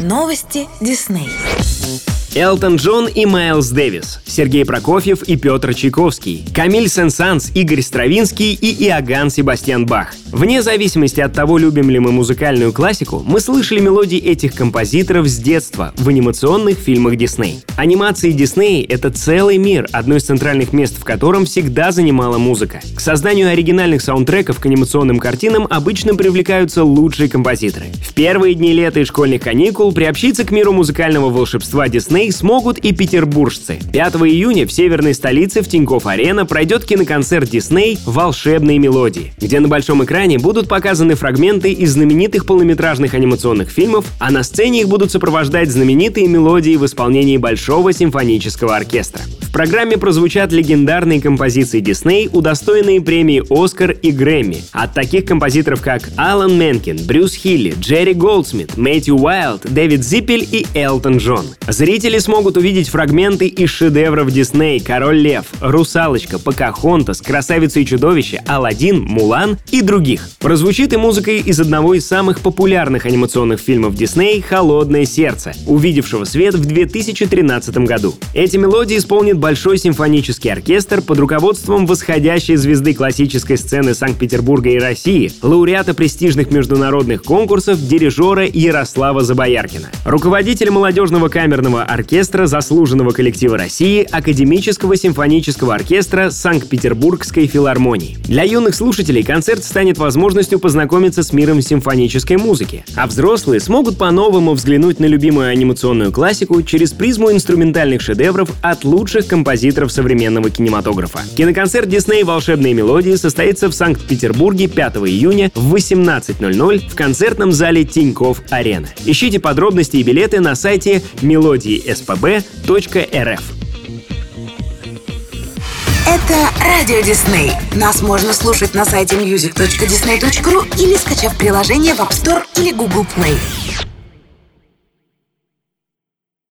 Новости Дисней. Элтон Джон и Майлз Дэвис, Сергей Прокофьев и Петр Чайковский, Камиль Сен-Санс, Игорь Стравинский и Иоганн Себастьян Бах. Вне зависимости от того, любим ли мы музыкальную классику, мы слышали мелодии этих композиторов с детства в анимационных фильмах Дисней. Анимации Дисней — это целый мир, одно из центральных мест в котором всегда занимала музыка. К созданию оригинальных саундтреков к анимационным картинам обычно привлекаются лучшие композиторы. В первые дни лета и школьных каникул приобщиться к миру музыкального волшебства Дисней смогут и петербуржцы. 5 июня в северной столице в Тинькофф-Арена пройдет киноконцерт Дисней «Волшебные мелодии», где на большом экране будут показаны фрагменты из знаменитых полнометражных анимационных фильмов, а на сцене их будут сопровождать знаменитые мелодии в исполнении Большого симфонического оркестра. В программе прозвучат легендарные композиции Дисней, удостоенные премии «Оскар» и «Грэмми» от таких композиторов, как Алан Менкин, Брюс Хилли, Джерри Голдсмит, Мэтью Уайлд, Дэвид Зиппель и Элтон Джон. Зрители смогут увидеть фрагменты из шедевров Дисней «Король лев», «Русалочка», «Покахонтас», «Красавица и чудовище», «Аладдин», «Мулан» и других. Прозвучит и музыка из одного из самых популярных анимационных фильмов Дисней «Холодное сердце», увидевшего свет в 2013 году. Эти мелодии исполнит Большой симфонический оркестр под руководством восходящей звезды классической сцены Санкт-Петербурга и России, лауреата престижных международных конкурсов, дирижера Ярослава Забояркина. Руководитель молодежного камерного оркестра заслуженного коллектива России Академического симфонического оркестра Санкт-Петербургской филармонии. Для юных слушателей концерт станет возможностью познакомиться с миром симфонической музыки, а взрослые смогут по-новому взглянуть на любимую анимационную классику через призму инструментальных шедевров от лучших композиторов современного кинематографа. Киноконцерт Дисней «Волшебные мелодии» состоится в Санкт-Петербурге 5 июня в 18.00 в концертном зале Тиньков Арена. Ищите подробности и билеты на сайте melodiespb.rf. Это Радио Дисней. Нас можно слушать на сайте music.disney.ru или скачав приложение в App Store или Google Play.